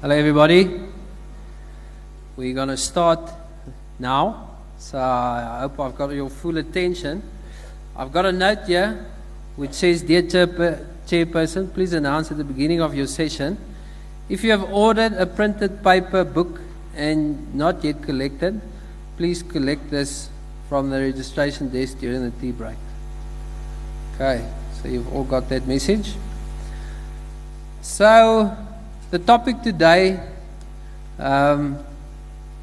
Hello, everybody. We're going to start now. So I hope I've got your full attention. I've got a note here which says, Dear Chairperson, please announce at the beginning of your session if you have ordered a printed paper book and not yet collected, please collect this from the registration desk during the tea break. Okay, so you've all got that message. So, the topic today, um,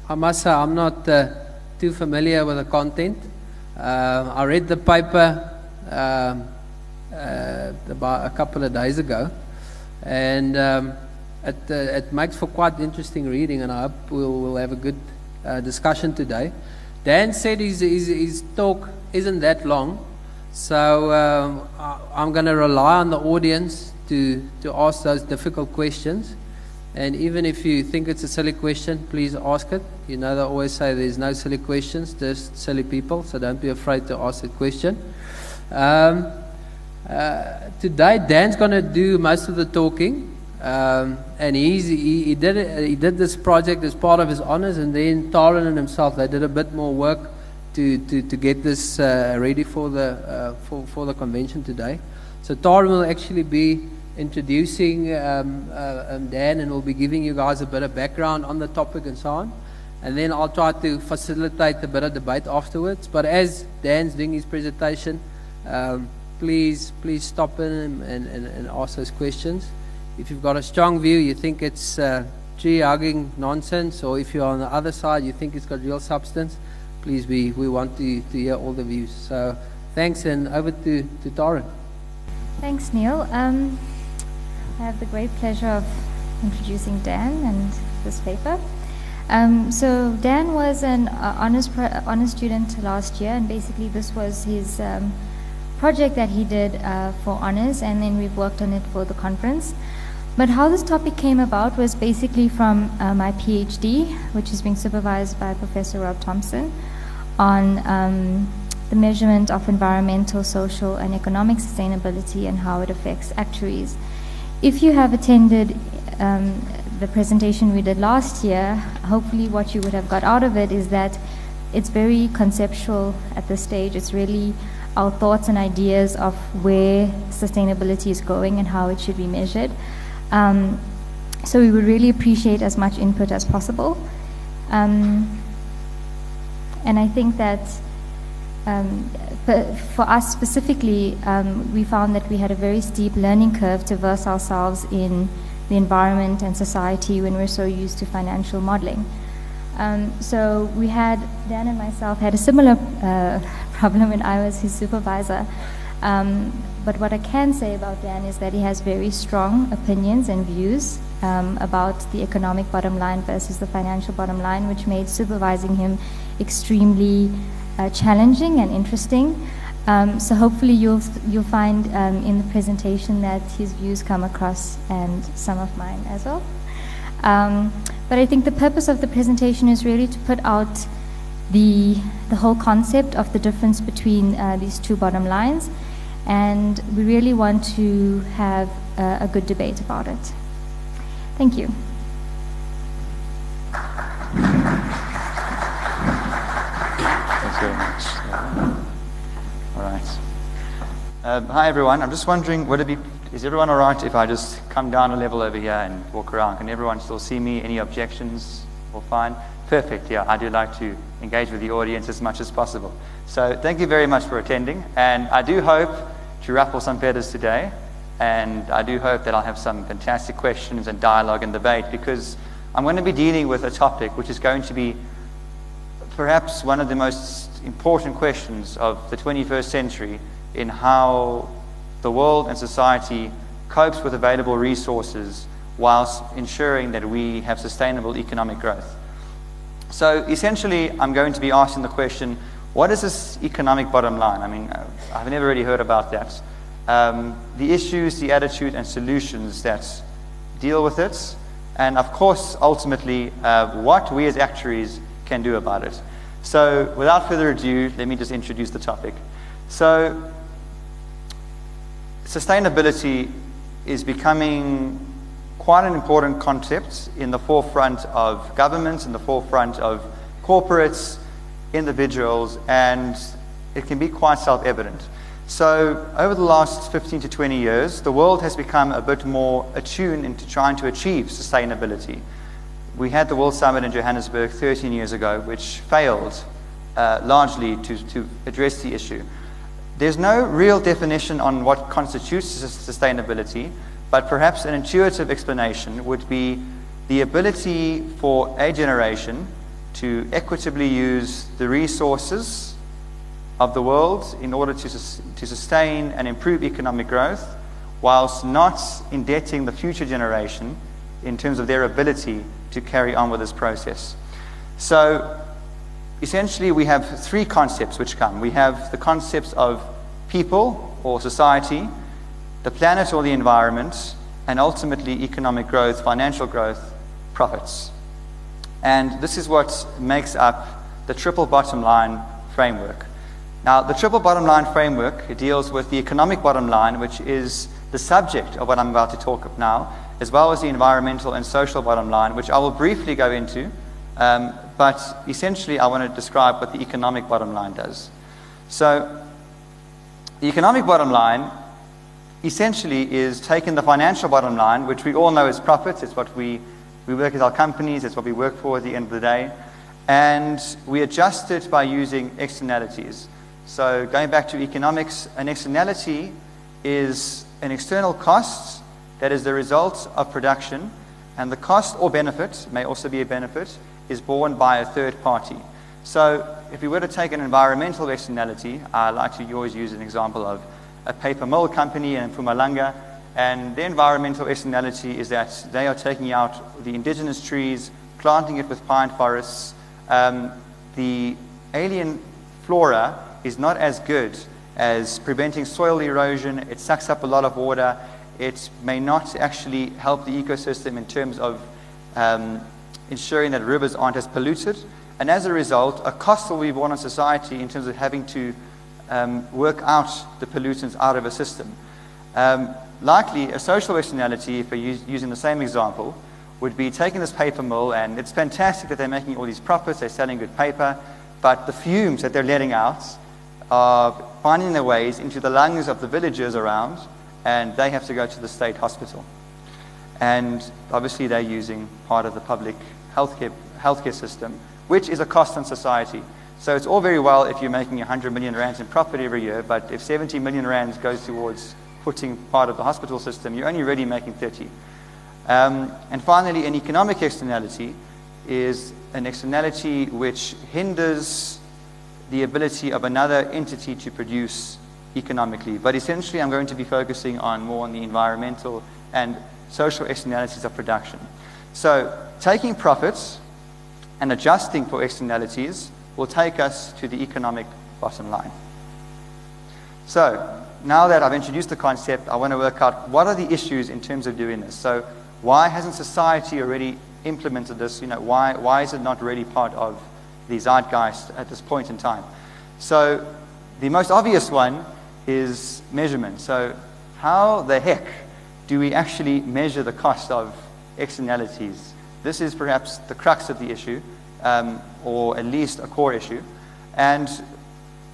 I must say, I'm not uh, too familiar with the content. Uh, I read the paper um, uh, about a couple of days ago, and um, it, uh, it, makes for quite interesting reading, and I hope we'll, we'll have a good uh, discussion today. Dan said his, his, his, talk isn't that long, so um, I, I'm going to rely on the audience to, to ask those difficult questions. And even if you think it's a silly question, please ask it. You know, they always say there's no silly questions, just silly people, so don't be afraid to ask the question. Um, uh, today, Dan's going to do most of the talking. Um, and he, he, did it, he did this project as part of his honors, and then Taran and himself, they did a bit more work to, to, to get this uh, ready for the, uh, for, for the convention today. So Taran will actually be introducing um, uh, um, Dan and we'll be giving you guys a bit of background on the topic and so on. And then I'll try to facilitate a bit of debate afterwards. But as Dan's doing his presentation, um, please please stop in and, and, and, ask those questions. If you've got a strong view, you think it's uh, tree hugging nonsense, or if you're on the other side, you think it's got real substance, please we, we want to, to hear all the views. So thanks and over to, to Taran. Thanks, Niel. Um, I have the great pleasure of introducing Dan and this paper. Um, so Dan was an uh, honors, honors student last year, and basically this was his um, project that he did uh, for honors, and then we've worked on it for the conference. But how this topic came about was basically from uh, my PhD, which is being supervised by Professor Rob Thomson, on um, the measurement of environmental, social, and economic sustainability and how it affects actuaries. If you have attended um, the presentation we did last year, hopefully what you would have got out of it is that it's very conceptual at this stage. It's really our thoughts and ideas of where sustainability is going and how it should be measured. Um, so we would really appreciate as much input as possible. Um, and I think that um, for us specifically, um, we found that we had a very steep learning curve to verse ourselves in the environment and society when we're so used to financial modeling. Um, so we had, Dan and myself had a similar uh, problem when I was his supervisor. Um, but what I can say about Dan is that he has very strong opinions and views um, about the economic bottom line versus the financial bottom line, which made supervising him extremely uh, challenging and interesting. Um, so hopefully you'll you'll find um, in the presentation that his views come across and some of mine as well. Um, but I think the purpose of the presentation is really to put out the the whole concept of the difference between uh, these two bottom lines, and we really want to have a, a good debate about it. Thank you. Um, hi, everyone. I'm just wondering, would it be, is everyone all right if I just come down a level over here and walk around? Can everyone still see me? Any objections? All fine? Perfect. Yeah, I do like to engage with the audience as much as possible. So thank you very much for attending. And I do hope to ruffle some feathers today. And I do hope that I'll have some fantastic questions and dialogue and debate because I'm going to be dealing with a topic which is going to be perhaps one of the most important questions of the 21st century in how the world and society copes with available resources whilst ensuring that we have sustainable economic growth. So essentially, I'm going to be asking the question, what is this economic bottom line? I mean, uh, I've never really heard about that. Um, the issues, the attitude, and solutions that deal with it, and of course, ultimately, uh, what we as actuaries can do about it. So, without further ado, let me just introduce the topic. So, sustainability is becoming quite an important concept in the forefront of governments, in the forefront of corporates, individuals, and it can be quite self evident. So, over the last 15 to 20 years, the world has become a bit more attuned into trying to achieve sustainability. We had the World Summit in Johannesburg 13 years ago, which failed uh, largely to, to address the issue. There's no real definition on what constitutes sustainability, but perhaps an intuitive explanation would be the ability for a generation to equitably use the resources of the world in order to, to sustain and improve economic growth, whilst not indebting the future generation in terms of their ability to carry on with this process. So, essentially, we have three concepts which come. We have the concepts of people or society, the planet or the environment, and ultimately economic growth, financial growth, profits. And this is what makes up the triple bottom line framework. Now, the triple bottom line framework deals with the economic bottom line, which is the subject of what I'm about to talk of now, as well as the environmental and social bottom line, which I will briefly go into. Um, but essentially, I want to describe what the economic bottom line does. So, the economic bottom line essentially is taking the financial bottom line, which we all know is profits. It's what we, we work with our companies, it's what we work for at the end of the day. And we adjust it by using externalities. So, going back to economics, an externality is an external cost that is the result of production, and the cost or benefit, may also be a benefit, is borne by a third party. So, if we were to take an environmental externality, I like to always use an example of a paper mill company in Mpumalanga, and their environmental externality is that they are taking out the indigenous trees, planting it with pine forests. Um, the alien flora is not as good as preventing soil erosion, it sucks up a lot of water, it may not actually help the ecosystem in terms of um, ensuring that rivers aren't as polluted. And as a result, a cost will be borne on society in terms of having to um, work out the pollutants out of a system. Um, likely, a social externality, if we're using the same example, would be taking this paper mill, and it's fantastic that they're making all these profits, they're selling good paper, but the fumes that they're letting out are finding their ways into the lungs of the villagers around, and they have to go to the state hospital. And obviously, they're using part of the public healthcare, healthcare system, which is a cost on society. So it's all very well if you're making 100 million rands in profit every year, but if 70 million rands goes towards putting part of the hospital system, you're only really making 30. Um, and finally, an economic externality is an externality which hinders the ability of another entity to produce economically. But essentially, I'm going to be focusing on more on the environmental and social externalities of production. So, taking profits and adjusting for externalities will take us to the economic bottom line. So, now that I've introduced the concept, I want to work out what are the issues in terms of doing this. So, why hasn't society already implemented this? You know, why, why is it not really part of the zeitgeist at this point in time? So, the most obvious one is measurement. So, how the heck do we actually measure the cost of externalities? This is perhaps the crux of the issue um, or at least a core issue. And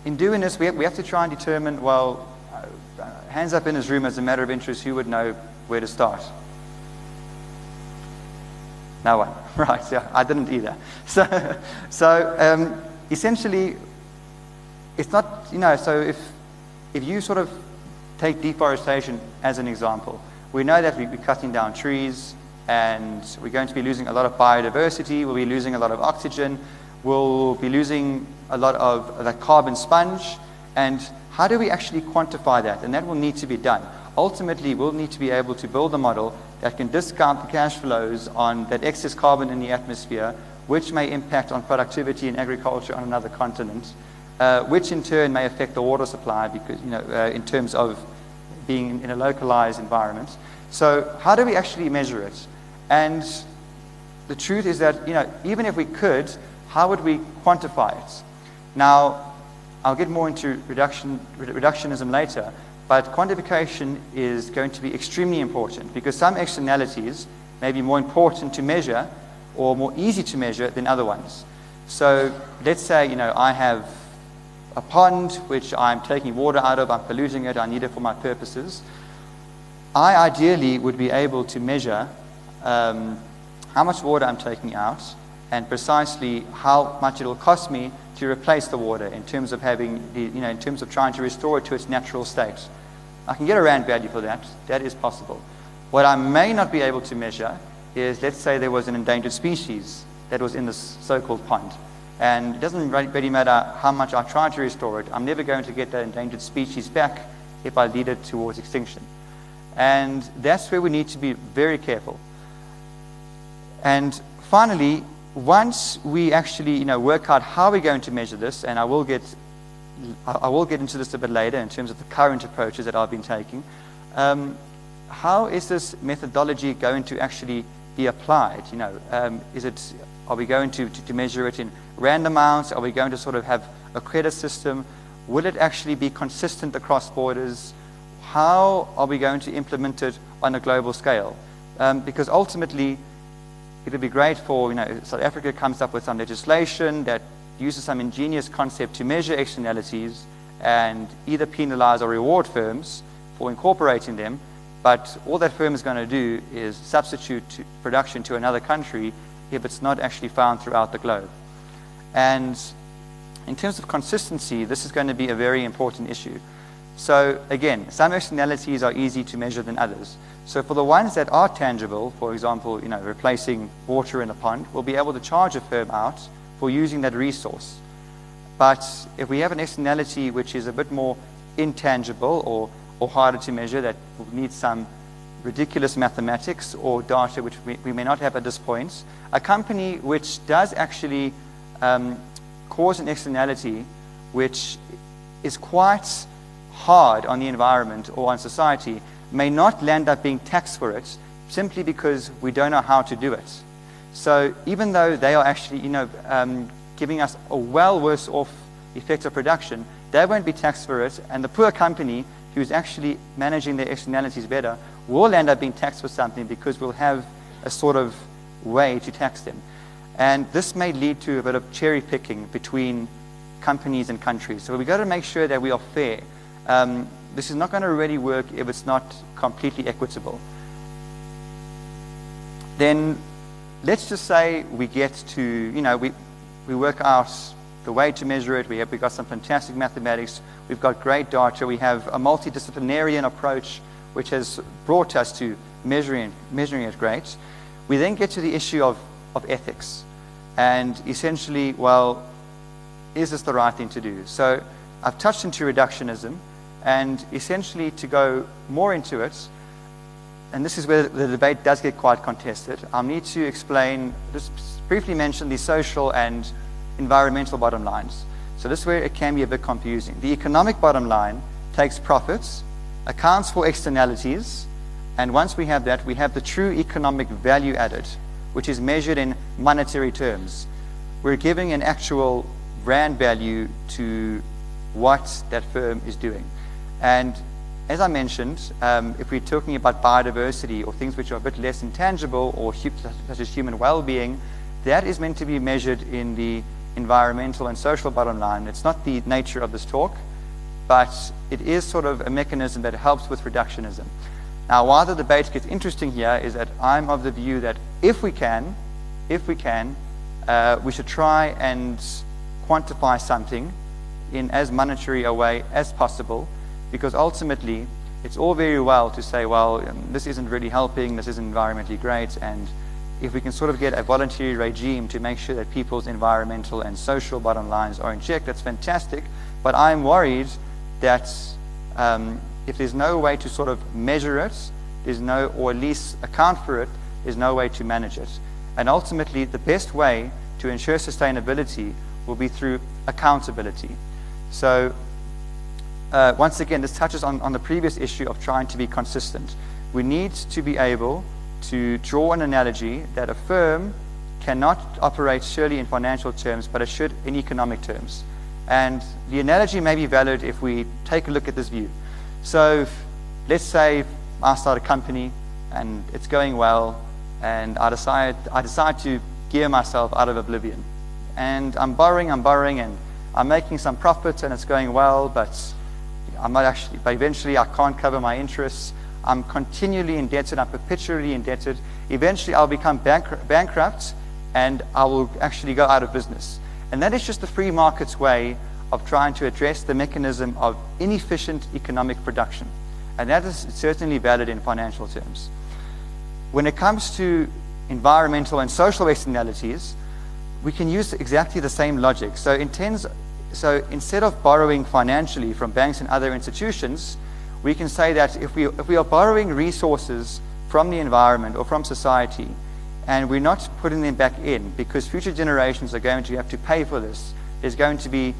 in doing this, we have, we have to try and determine well, uh, hands up in this room as a matter of interest, who would know where to start? No one. Right, yeah, I didn't either. So, so um, essentially, it's not, you know, so if, if you sort of take deforestation as an example, we know that we'd be cutting down trees, and we're going to be losing a lot of biodiversity, we'll be losing a lot of oxygen, we'll be losing a lot of that carbon sponge. And how do we actually quantify that? And that will need to be done. Ultimately, we'll need to be able to build a model that can discount the cash flows on that excess carbon in the atmosphere, which may impact on productivity in agriculture on another continent, uh, which in turn may affect the water supply because, you know, uh, in terms of being in a localized environment. So, how do we actually measure it? And the truth is that, you know, even if we could, how would we quantify it? Now, I'll get more into reduction, reductionism later, but quantification is going to be extremely important because some externalities may be more important to measure or more easy to measure than other ones. So let's say, you know, I have a pond which I'm taking water out of, I'm polluting it, I need it for my purposes. I ideally would be able to measure um, how much water I'm taking out and precisely how much it will cost me to replace the water in terms of having you know, in terms of trying to restore it to its natural state. I can get a rand value for that. That is possible. What I may not be able to measure is, let's say there was an endangered species that was in this so-called pond. And it doesn't really matter how much I try to restore it. I'm never going to get that endangered species back if I lead it towards extinction. And that's where we need to be very careful. And finally, once we actually you know, work out how we're going to measure this, and I will get I will get into this a bit later in terms of the current approaches that I've been taking. Um, how is this methodology going to actually be applied? You know, um, is it are we going to, to, to, measure it in random amounts? Are we going to sort of have a credit system? Will it actually be consistent across borders? How are we going to implement it on a global scale? Um, because ultimately, it would be great for, you know, South Africa comes up with some legislation that uses some ingenious concept to measure externalities and either penalize or reward firms for incorporating them. But all that firm is going to do is substitute to production to another country if it's not actually found throughout the globe. And in terms of consistency, this is going to be a very important issue. So again, some externalities are easy to measure than others. So for the ones that are tangible, for example, you know, replacing water in a pond, we'll be able to charge a firm out for using that resource. But if we have an externality which is a bit more intangible or, or harder to measure, that will need some ridiculous mathematics or data which we, we may not have at this point, a company which does actually um, cause an externality which is quite hard on the environment or on society may not land up being taxed for it simply because we don't know how to do it. So even though they are actually, you know, um, giving us a well worse off effect of production, they won't be taxed for it, and the poor company who's actually managing their externalities better will end up being taxed for something because we'll have a sort of way to tax them. And this may lead to a bit of cherry picking between companies and countries. So we've got to make sure that we are fair. Um, this is not going to really work if it's not completely equitable. Then let's just say we get to, you know, we, we work out the way to measure it. We have, we've got some fantastic mathematics. We've got great data. We have a multidisciplinary approach which has brought us to measuring, measuring it great. We then get to the issue of, of ethics. And essentially, well, is this the right thing to do? So I've touched into reductionism. And essentially, to go more into it, and this is where the debate does get quite contested, I'll need to explain, just briefly mention the social and environmental bottom lines. So this is where it can be a bit confusing. The economic bottom line takes profits, accounts for externalities, and once we have that, we have the true economic value added, which is measured in monetary terms. We're giving an actual rand value to what that firm is doing. And as I mentioned, um, if we're talking about biodiversity or things which are a bit less intangible or such as human well-being, that is meant to be measured in the environmental and social bottom line. It's not the nature of this talk, but it is sort of a mechanism that helps with reductionism. Now, why the debate gets interesting here is that I'm of the view that if we can, if we can, uh, we should try and quantify something in as monetary a way as possible because ultimately, it's all very well to say, well, um, this isn't really helping, this isn't environmentally great, and if we can sort of get a voluntary regime to make sure that people's environmental and social bottom lines are in check, that's fantastic. But I'm worried that um, if there's no way to sort of measure it, there's no, or at least account for it, there's no way to manage it. And ultimately, the best way to ensure sustainability will be through accountability. So uh, once again, this touches on, on the previous issue of trying to be consistent. We need to be able to draw an analogy that a firm cannot operate surely in financial terms, but it should in economic terms. And the analogy may be valid if we take a look at this view. So let's say I start a company and it's going well. and I decide, I decide to gear myself out of oblivion. And I'm borrowing, I'm borrowing, and I'm making some profits, and it's going well, but I'm not actually, but eventually I can't cover my interests. I'm continually indebted, I'm perpetually indebted. Eventually I'll become bank- bankrupt, and I will actually go out of business. And that is just the free market's way of trying to address the mechanism of inefficient economic production. And that is certainly valid in financial terms. When it comes to environmental and social externalities, we can use exactly the same logic. So, intends, so instead of borrowing financially from banks and other institutions, we can say that if we, if we are borrowing resources from the environment or from society, and we're not putting them back in because future generations are going to have to pay for this, there's going to be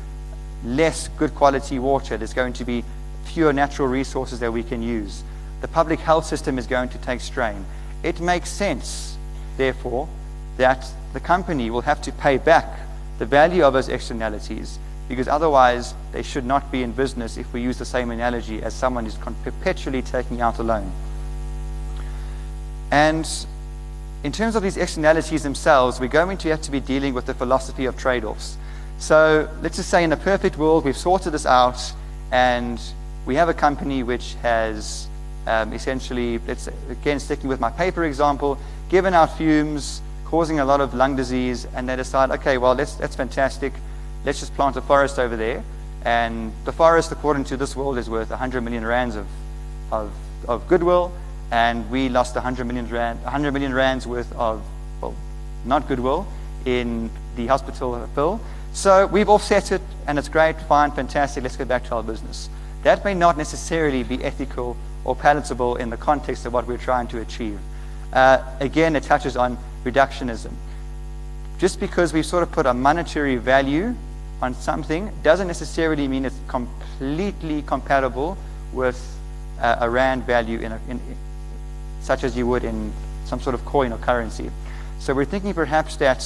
less good quality water, there's going to be fewer natural resources that we can use. The public health system is going to take strain. It makes sense, therefore, that the company will have to pay back the value of those externalities because otherwise they should not be in business if we use the same analogy as someone who's perpetually taking out a loan. And in terms of these externalities themselves, we're going to have to be dealing with the philosophy of trade offs. So let's just say in a perfect world, we've sorted this out and we have a company which has um, essentially, let's again sticking with my paper example, given out fumes, causing a lot of lung disease, and they decide, okay, well, that's, that's fantastic. Let's just plant a forest over there. And the forest, according to this world, is worth 100 million rands of, of, of goodwill, and we lost 100 million, rand, 100 million rands worth of, well, not goodwill in the hospital bill. So we've offset it, and it's great, fine, fantastic. Let's get back to our business. That may not necessarily be ethical or palatable in the context of what we're trying to achieve. Uh, again, it touches on reductionism. Just because we've sort of put a monetary value on something doesn't necessarily mean it's completely compatible with uh, a rand value in, a, in, such as you would in some sort of coin or currency. So we're thinking perhaps that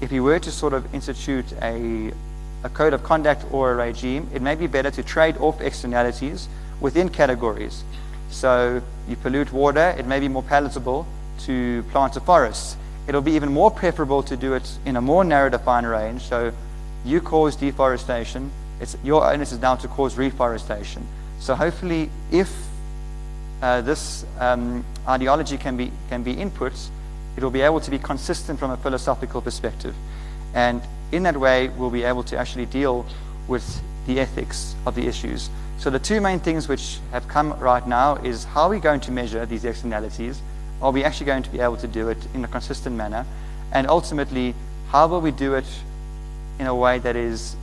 if you were to sort of institute a, a code of conduct or a regime, it may be better to trade off externalities within categories. So you pollute water, it may be more palatable to plant a forest. It'll be even more preferable to do it in a more narrow defined range. So you cause deforestation, it's, your onus is now to cause reforestation. So hopefully, if uh, this um, ideology can be, can be input, it will be able to be consistent from a philosophical perspective. And in that way, we'll be able to actually deal with the ethics of the issues. So the two main things which have come right now is how are we going to measure these externalities? Are we actually going to be able to do it in a consistent manner? And ultimately, how will we do it in a way that is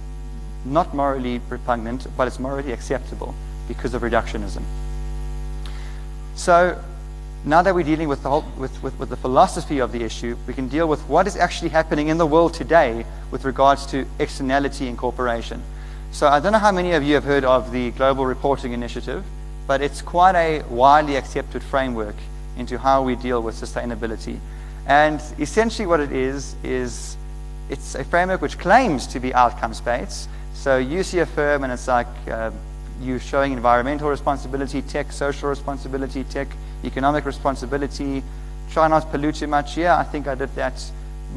not morally repugnant, but it's morally acceptable because of reductionism? So now that we're dealing with the, whole, with, with, with the philosophy of the issue, we can deal with what is actually happening in the world today with regards to externality incorporation. So I don't know how many of you have heard of the Global Reporting Initiative, but it's quite a widely accepted framework into how we deal with sustainability. And essentially what it is, is it's a framework which claims to be outcomes-based. So you see a firm and it's like uh, you showing environmental responsibility, tech, social responsibility, tech, economic responsibility, try not to pollute too much. Yeah, I think I did that.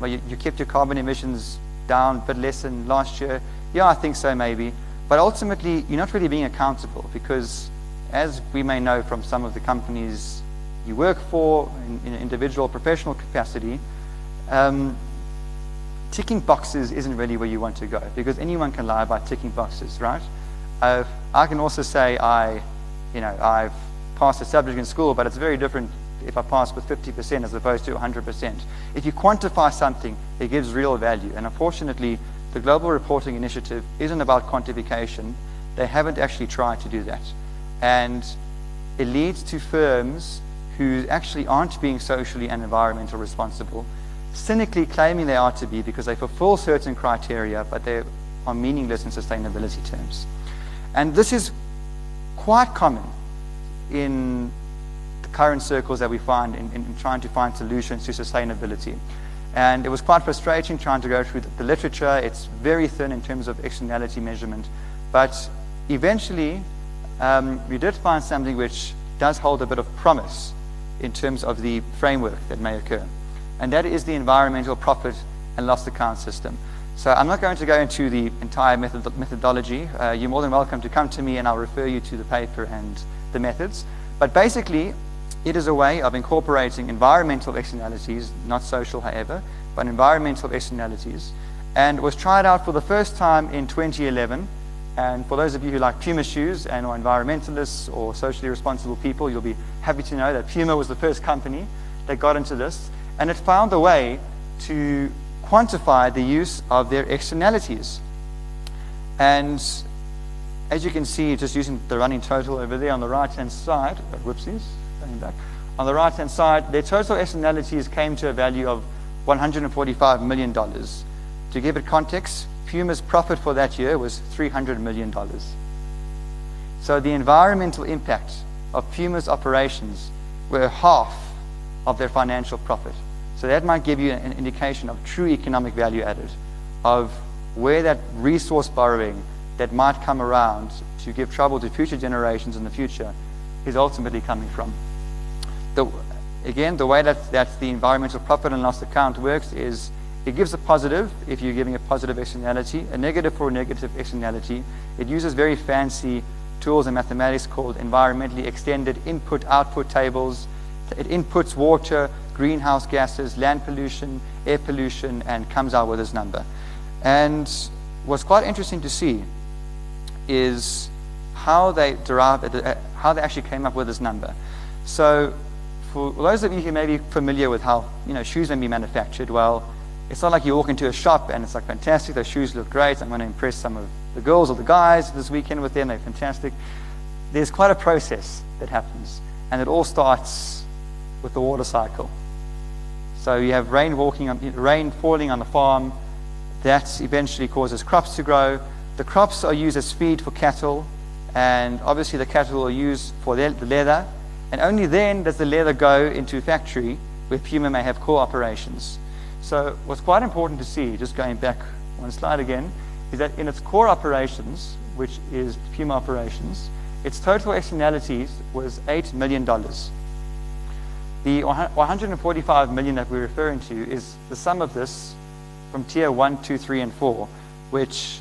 Well, you, you kept your carbon emissions down a bit less than last year. Yeah, I think so, maybe. But ultimately, you're not really being accountable because, as we may know from some of the companies you work for in, in an individual professional capacity, um, ticking boxes isn't really where you want to go because anyone can lie about ticking boxes, right? Uh, I can also say I, you know, I've passed a subject in school, but it's very different if I pass with 50% as opposed to 100%. If you quantify something, it gives real value. And unfortunately, the Global Reporting Initiative isn't about quantification. They haven't actually tried to do that. And it leads to firms who actually aren't being socially and environmentally responsible, cynically claiming they are to be because they fulfill certain criteria, but they are meaningless in sustainability terms. And this is quite common in the current circles that we find in, in, trying to find solutions to sustainability. And it was quite frustrating trying to go through the, the literature. It's very thin in terms of externality measurement. But eventually, um, we did find something which does hold a bit of promise in terms of the framework that may occur. And that is the environmental profit and loss account system. So I'm not going to go into the entire method- methodology. Uh, you're more than welcome to come to me and I'll refer you to the paper and the methods. But basically, it is a way of incorporating environmental externalities, not social, however, but environmental externalities, and was tried out for the first time in 2011. And for those of you who like Puma shoes and are environmentalists or socially responsible people, you'll be happy to know that Puma was the first company that got into this, and it found a way to quantify the use of their externalities. And as you can see, just using the running total over there on the right hand side, uh, whoopsies, going back. On the right hand side, their total externalities came to a value of $145 million. To give it context, Puma's profit for that year was $300 million. So the environmental impact of Puma's operations were half of their financial profit. So that might give you an indication of true economic value added, of where that resource borrowing that might come around to give trouble to future generations in the future is ultimately coming from. The, again, the way that, that the environmental profit and loss account works is it gives a positive if you're giving a positive externality, a negative for a negative externality. It uses very fancy tools in mathematics called environmentally extended input output tables. It inputs water, greenhouse gases, land pollution, air pollution, and comes out with this number. And what's quite interesting to see is how they derived, uh, how they actually came up with this number. So, for those of you who may be familiar with how you know shoes may be manufactured, well, it's not like you walk into a shop and it's like fantastic. Those shoes look great. I'm going to impress some of the girls or the guys this weekend with them. They're fantastic. There's quite a process that happens, and it all starts with the water cycle. So you have rain walking on, rain falling on the farm. That eventually causes crops to grow. The crops are used as feed for cattle, and obviously the cattle are used for the leather. And only then does the leather go into factory where Puma may have core operations. So what's quite important to see, just going back one slide again, is that in its core operations, which is Puma operations, its total externalities was $8 million. The 145 million that we're referring to is the sum of this from tier 1, 2, 3, and 4, which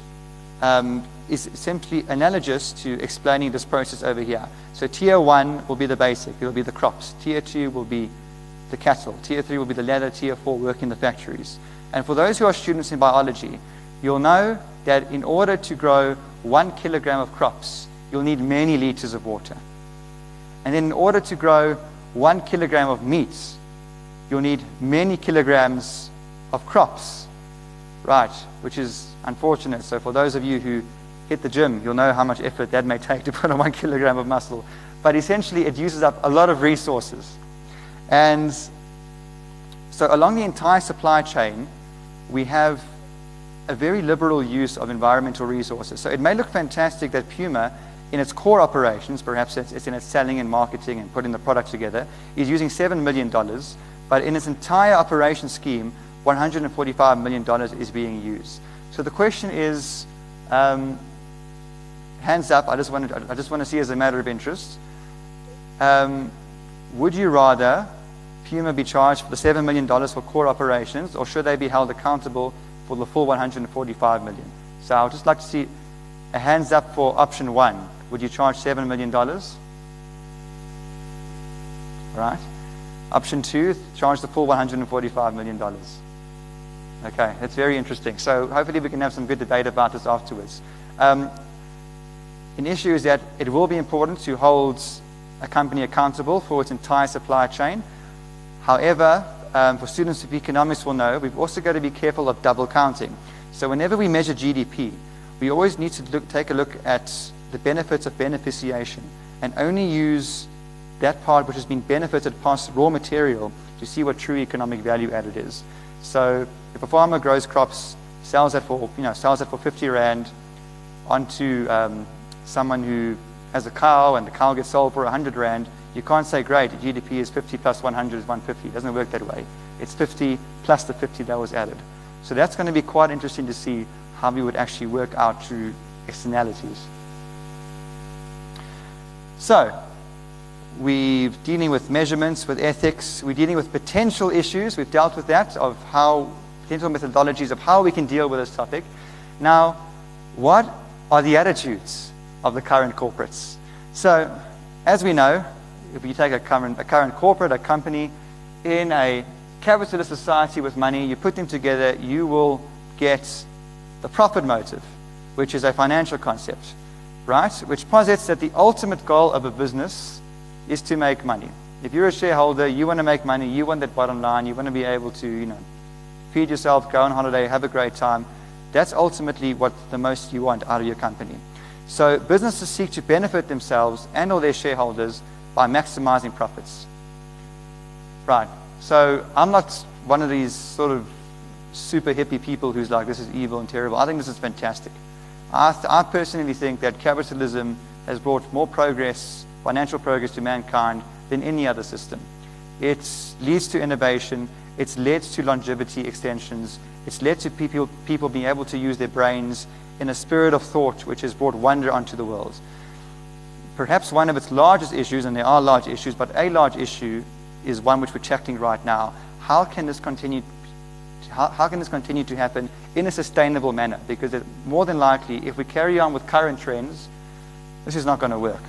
um, is simply analogous to explaining this process over here. So tier one will be the basic, it will be the crops. Tier two will be the cattle. Tier three will be the leather. Tier four, work in the factories. And for those who are students in biology, you'll know that in order to grow one kilogram of crops, you'll need many liters of water. And then in order to grow one kilogram of meat, you'll need many kilograms of crops. Right, which is unfortunate. So for those of you who hit the gym, you'll know how much effort that may take to put on one kilogram of muscle. But essentially, it uses up a lot of resources. And so along the entire supply chain, we have a very liberal use of environmental resources. So it may look fantastic that Puma, in its core operations, perhaps it's in its selling and marketing and putting the product together, is using $7 million. But in its entire operation scheme, $145 million is being used. So the question is, um, hands up, I just, want to, I just want to see as a matter of interest, um, would you rather Puma be charged for the $7 million for core operations, or should they be held accountable for the full 145 million? So I would just like to see a hands up for option one. Would you charge $7 million? Right. Option two, charge the full $145 million. Okay, that's very interesting. So hopefully we can have some good debate about this afterwards. Um, an issue is that it will be important to hold a company accountable for its entire supply chain. However, um, for students of economics will know, we've also got to be careful of double counting. So whenever we measure GDP, we always need to look, take a look at the benefits of beneficiation and only use that part which has been benefited past raw material to see what true economic value added is. So if a farmer grows crops, sells it for, you know, sells it for 50 rand onto um, someone who has a cow and the cow gets sold for 100 rand, you can't say, great, GDP is 50 plus 100 is 150. It doesn't work that way. It's 50 plus the 50 that was added. So that's going to be quite interesting to see how we would actually work out true externalities. So, we're dealing with measurements, with ethics, we're dealing with potential issues. We've dealt with that of how potential methodologies of how we can deal with this topic. Now, what are the attitudes of the current corporates? So, as we know, if you take a current, a current corporate, a company in a capitalist society with money, you put them together, you will get the profit motive, which is a financial concept, right? Which posits that the ultimate goal of a business is to make money. If you're a shareholder, you want to make money, you want that bottom line, you want to be able to, you know, feed yourself, go on holiday, have a great time. That's ultimately what the most you want out of your company. So businesses seek to benefit themselves and all their shareholders by maximizing profits. Right. So I'm not one of these sort of super hippie people who's like, this is evil and terrible. I think this is fantastic. I, I personally think that capitalism has brought more progress, financial progress to mankind than any other system. It leads to innovation. It's led to longevity extensions. It's led to people, people being able to use their brains in a spirit of thought which has brought wonder onto the world. Perhaps one of its largest issues, and there are large issues, but a large issue is one which we're tackling right now. How can this continue? How, how can this continue to happen in a sustainable manner? Because it, more than likely, if we carry on with current trends, this is not going to work.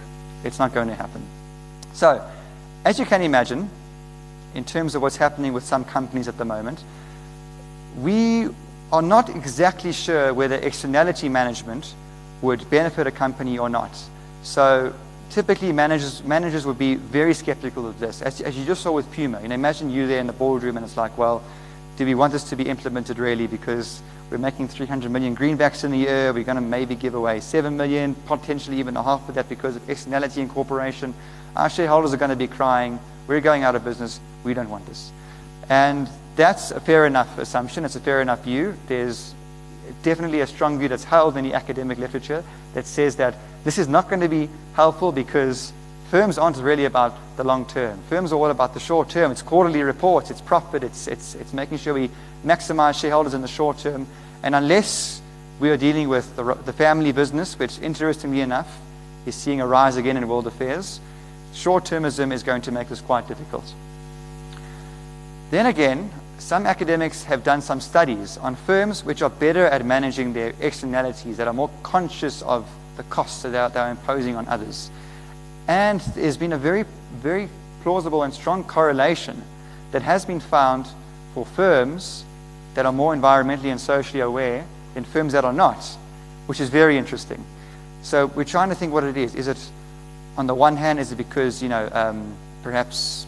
It's not going to happen. So, as you can imagine, in terms of what's happening with some companies at the moment, we are not exactly sure whether externality management would benefit a company or not. So typically managers, managers would be very skeptical of this. As, as you just saw with Puma, you know, imagine you there in the boardroom and it's like, well, do we want this to be implemented really? Because we're making 300 million greenbacks in a year. We're going to maybe give away 7 million, potentially even a half of that because of externality incorporation. Our shareholders are going to be crying. We're going out of business. We don't want this. And that's a fair enough assumption. It's a fair enough view. There's definitely a strong view that's held in the academic literature that says that this is not going to be helpful because firms aren't really about the long term. Firms are all about the short term. It's quarterly reports, it's profit, it's, it's, it's making sure we maximize shareholders in the short term. And unless we are dealing with the, the family business, which interestingly enough is seeing a rise again in world affairs, short termism is going to make this quite difficult. Then again, some academics have done some studies on firms which are better at managing their externalities, that are more conscious of the costs that they're, imposing on others. And there's been a very, very plausible and strong correlation that has been found for firms that are more environmentally and socially aware than firms that are not, which is very interesting. So we're trying to think what it is. Is it, on the one hand, is it because, you know, um, perhaps,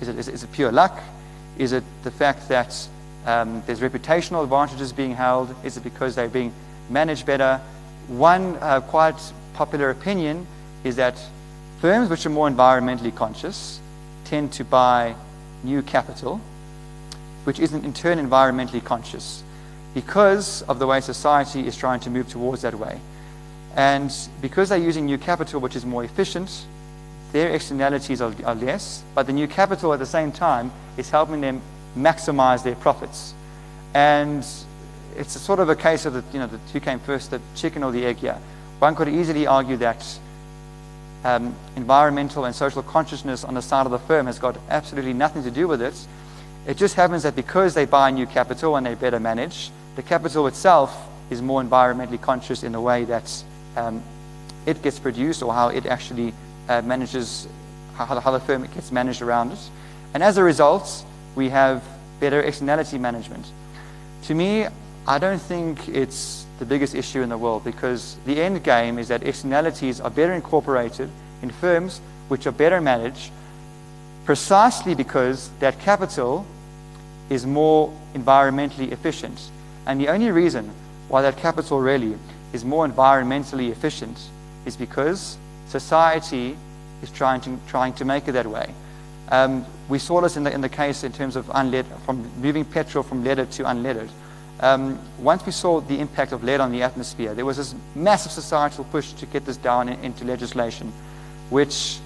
is it, is, it, is it pure luck? Is it the fact that um, there's reputational advantages being held? Is it because they're being managed better? One uh, quite popular opinion is that firms which are more environmentally conscious tend to buy new capital, which isn't in turn environmentally conscious, because of the way society is trying to move towards that way. And because they're using new capital, which is more efficient, their externalities are, are less, but the new capital at the same time is helping them maximize their profits. And it's a sort of a case of the, you know, the two came first, the chicken or the egg here. One could easily argue that um, environmental and social consciousness on the side of the firm has got absolutely nothing to do with it. It just happens that because they buy new capital and they better manage, the capital itself is more environmentally conscious in the way that um, it gets produced or how it actually uh, manages, how, how the firm gets managed around it. And as a result, we have better externality management. To me, I don't think it's the biggest issue in the world because the end game is that externalities are better incorporated in firms which are better managed precisely because that capital is more environmentally efficient. And the only reason why that capital really is more environmentally efficient is because society is trying to, trying to make it that way. Um, we saw this in the, in the case in terms of unlead, from moving petrol from leaded to unleaded. Um, once we saw the impact of lead on the atmosphere, there was this massive societal push to get this down in, into legislation, which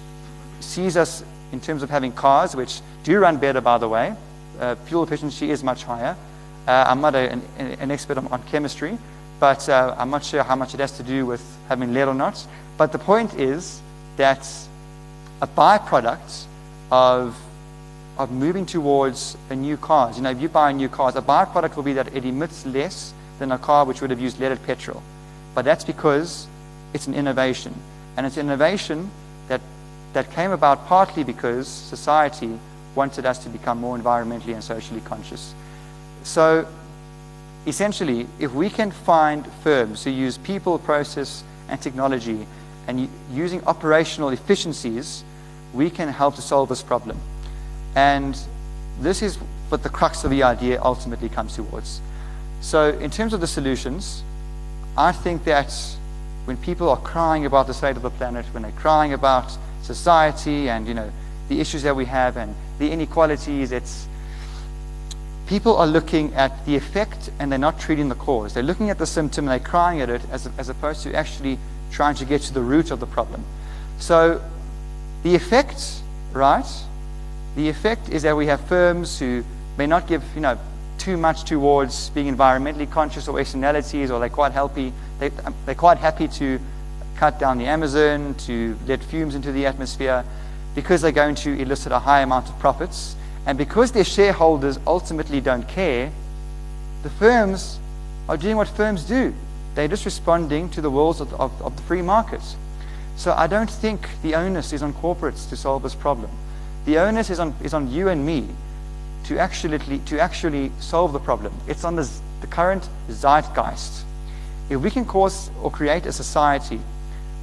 sees us in terms of having cars, which do run better, by the way. Uh, fuel efficiency is much higher. Uh, I'm not a, an, an, expert on, on chemistry, but uh, I'm not sure how much it has to do with having lead or not. But the point is that a byproduct of, of moving towards a new car. You know, if you buy a new car, the byproduct will be that it emits less than a car which would have used leaded petrol. But that's because it's an innovation. And it's an innovation that, that came about partly because society wanted us to become more environmentally and socially conscious. So essentially, if we can find firms who use people, process, and technology and using operational efficiencies, we can help to solve this problem. And this is what the crux of the idea ultimately comes towards. So, in terms of the solutions, I think that when people are crying about the state of the planet, when they're crying about society and you know the issues that we have and the inequalities, it's people are looking at the effect and they're not treating the cause. They're looking at the symptom and they're crying at it as, as opposed to actually trying to get to the root of the problem. So the effect, right? The effect is that we have firms who may not give, you know, too much towards being environmentally conscious or externalities, or they're quite happy. They, um, they're quite happy to cut down the Amazon, to let fumes into the atmosphere, because they're going to elicit a high amount of profits. And because their shareholders ultimately don't care, the firms are doing what firms do. They're just responding to the rules of, of, of the free markets. So I don't think the onus is on corporates to solve this problem. The onus is on, is on you and me to actually, to actually solve the problem. It's on the, the current zeitgeist. If we can cause or create a society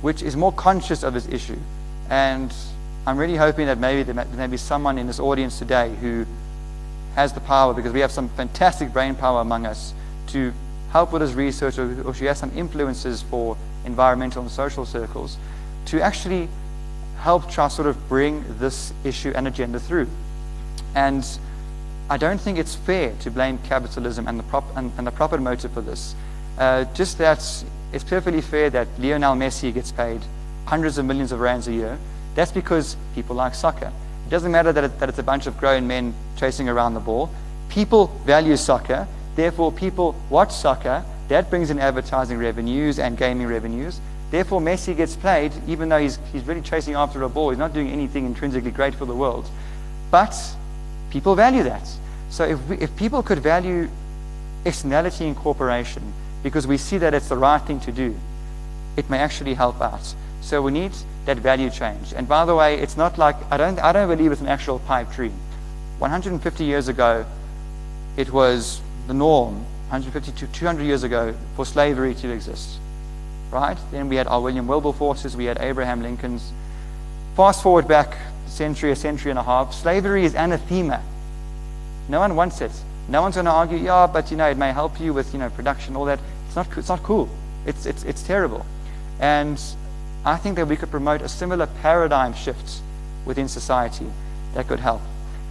which is more conscious of this issue and I'm really hoping that maybe there may be someone in this audience today who has the power, because we have some fantastic brain power among us, to help with this research, or, or she has some influences for environmental and social circles, to actually help try sort of bring this issue and agenda through. And I don't think it's fair to blame capitalism and the, prop, and, and the profit motive for this. Uh, just that it's perfectly fair that Lionel Messi gets paid hundreds of millions of rands a year that's because people like soccer. It doesn't matter that, it, that it's a bunch of grown men chasing around the ball. People value soccer, therefore, people watch soccer. That brings in advertising revenues and gaming revenues. Therefore, Messi gets played, even though he's, he's really chasing after a ball. He's not doing anything intrinsically great for the world. But people value that. So if, we, if people could value externality in cooperation because we see that it's the right thing to do, it may actually help out. So we need that value change. And by the way, it's not like, I don't, I don't believe it's an actual pipe dream. 150 years ago, it was the norm, 150 to 200 years ago, for slavery to exist. Right? Then we had our William Wilberforces, we had Abraham Lincoln's. Fast forward back a century, a century and a half, slavery is anathema. No one wants it. No one's going to argue, yeah, but you know, it may help you with you know production, all that. It's not, it's not cool. It's, it's, it's terrible. And I think that we could promote a similar paradigm shift within society that could help.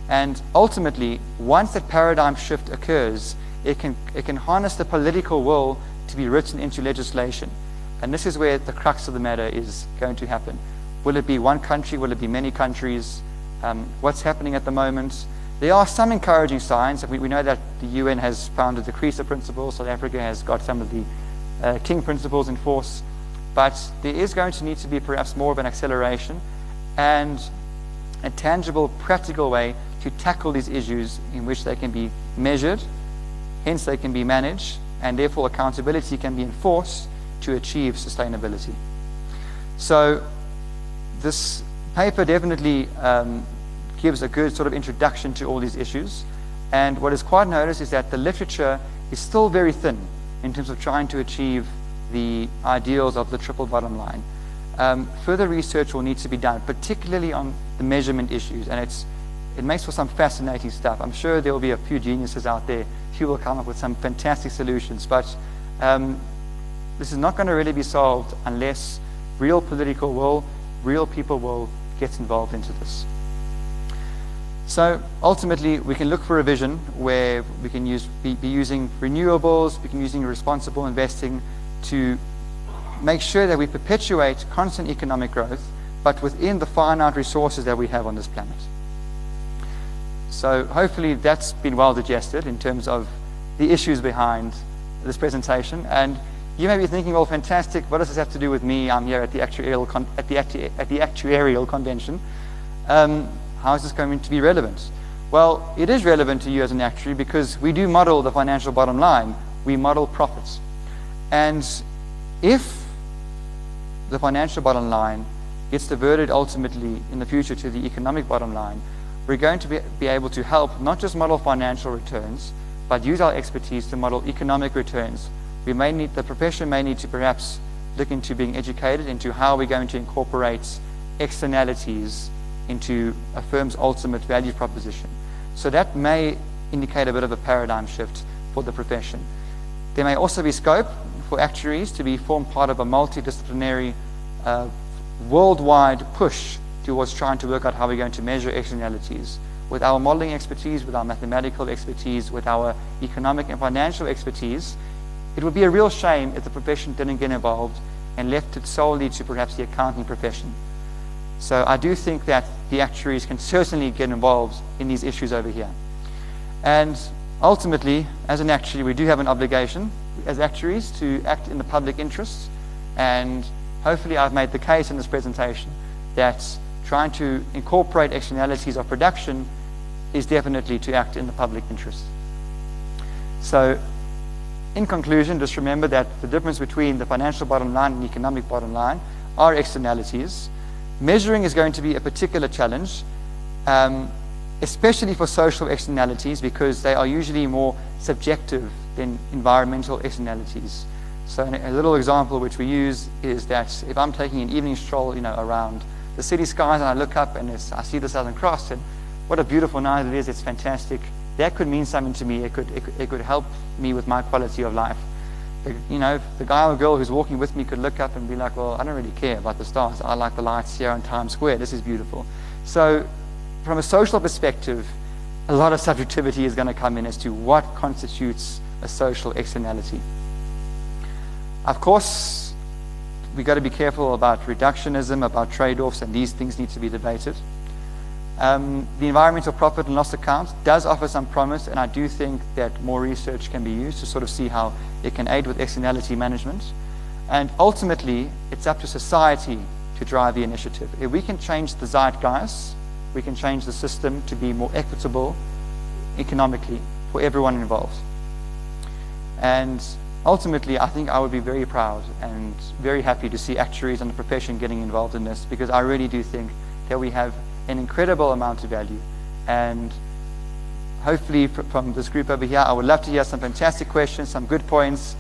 And ultimately, once that paradigm shift occurs, it can, it can harness the political will to be written into legislation. And this is where the crux of the matter is going to happen. Will it be one country? Will it be many countries? Um, what's happening at the moment? There are some encouraging signs. We, we know that the UN has founded the CRISA principles. South Africa has got some of the uh, King principles in force. But there is going to need to be perhaps more of an acceleration and a tangible, practical way to tackle these issues in which they can be measured, hence, they can be managed, and therefore accountability can be enforced to achieve sustainability. So, this paper definitely um, gives a good sort of introduction to all these issues. And what is quite noticed is that the literature is still very thin in terms of trying to achieve the ideals of the triple bottom line. Um, further research will need to be done, particularly on the measurement issues, and it's, it makes for some fascinating stuff. I'm sure there will be a few geniuses out there who will come up with some fantastic solutions, but um, this is not going to really be solved unless real political will, real people will get involved into this. So ultimately, we can look for a vision where we can use, be, be using renewables, we can be using responsible investing, to make sure that we perpetuate constant economic growth, but within the finite resources that we have on this planet. So hopefully that's been well digested in terms of the issues behind this presentation. And you may be thinking, well, fantastic, what does this have to do with me? I'm here at the actuarial, con- at the actu- at the actuarial convention. Um, how is this going to be relevant? Well, it is relevant to you as an actuary because we do model the financial bottom line. We model profits. And if the financial bottom line gets diverted ultimately in the future to the economic bottom line, we're going to be, be able to help not just model financial returns, but use our expertise to model economic returns. We may need, the profession may need to perhaps look into being educated into how we're going to incorporate externalities into a firm's ultimate value proposition. So that may indicate a bit of a paradigm shift for the profession. There may also be scope for actuaries to be formed part of a multidisciplinary, uh, worldwide push towards trying to work out how we're going to measure externalities. With our modeling expertise, with our mathematical expertise, with our economic and financial expertise, it would be a real shame if the profession didn't get involved and left it solely to perhaps the accounting profession. So I do think that the actuaries can certainly get involved in these issues over here. And ultimately, as an actuary, we do have an obligation as actuaries to act in the public interest. And hopefully, I've made the case in this presentation that trying to incorporate externalities of production is definitely to act in the public interest. So, in conclusion, just remember that the difference between the financial bottom line and the economic bottom line are externalities. Measuring is going to be a particular challenge, um, especially for social externalities, because they are usually more subjective than environmental externalities. So, a little example which we use is that if I'm taking an evening stroll, you know, around the city skies and I look up and I see the Southern Cross and what a beautiful night it is, it's fantastic. That could mean something to me. It could, it, it could help me with my quality of life. The, you know, the guy or girl who's walking with me could look up and be like, well, I don't really care about the stars. I like the lights here on Times Square. This is beautiful. So, from a social perspective, a lot of subjectivity is going to come in as to what constitutes a social externality. Of course, we've got to be careful about reductionism, about trade offs, and these things need to be debated. Um, the environmental profit and loss account does offer some promise, and I do think that more research can be used to sort of see how it can aid with externality management. And ultimately, it's up to society to drive the initiative. If we can change the zeitgeist, we can change the system to be more equitable economically for everyone involved. And ultimately, I think I would be very proud and very happy to see actuaries and the profession getting involved in this because I really do think that we have an incredible amount of value. And hopefully, from this group over here, I would love to hear some fantastic questions, some good points.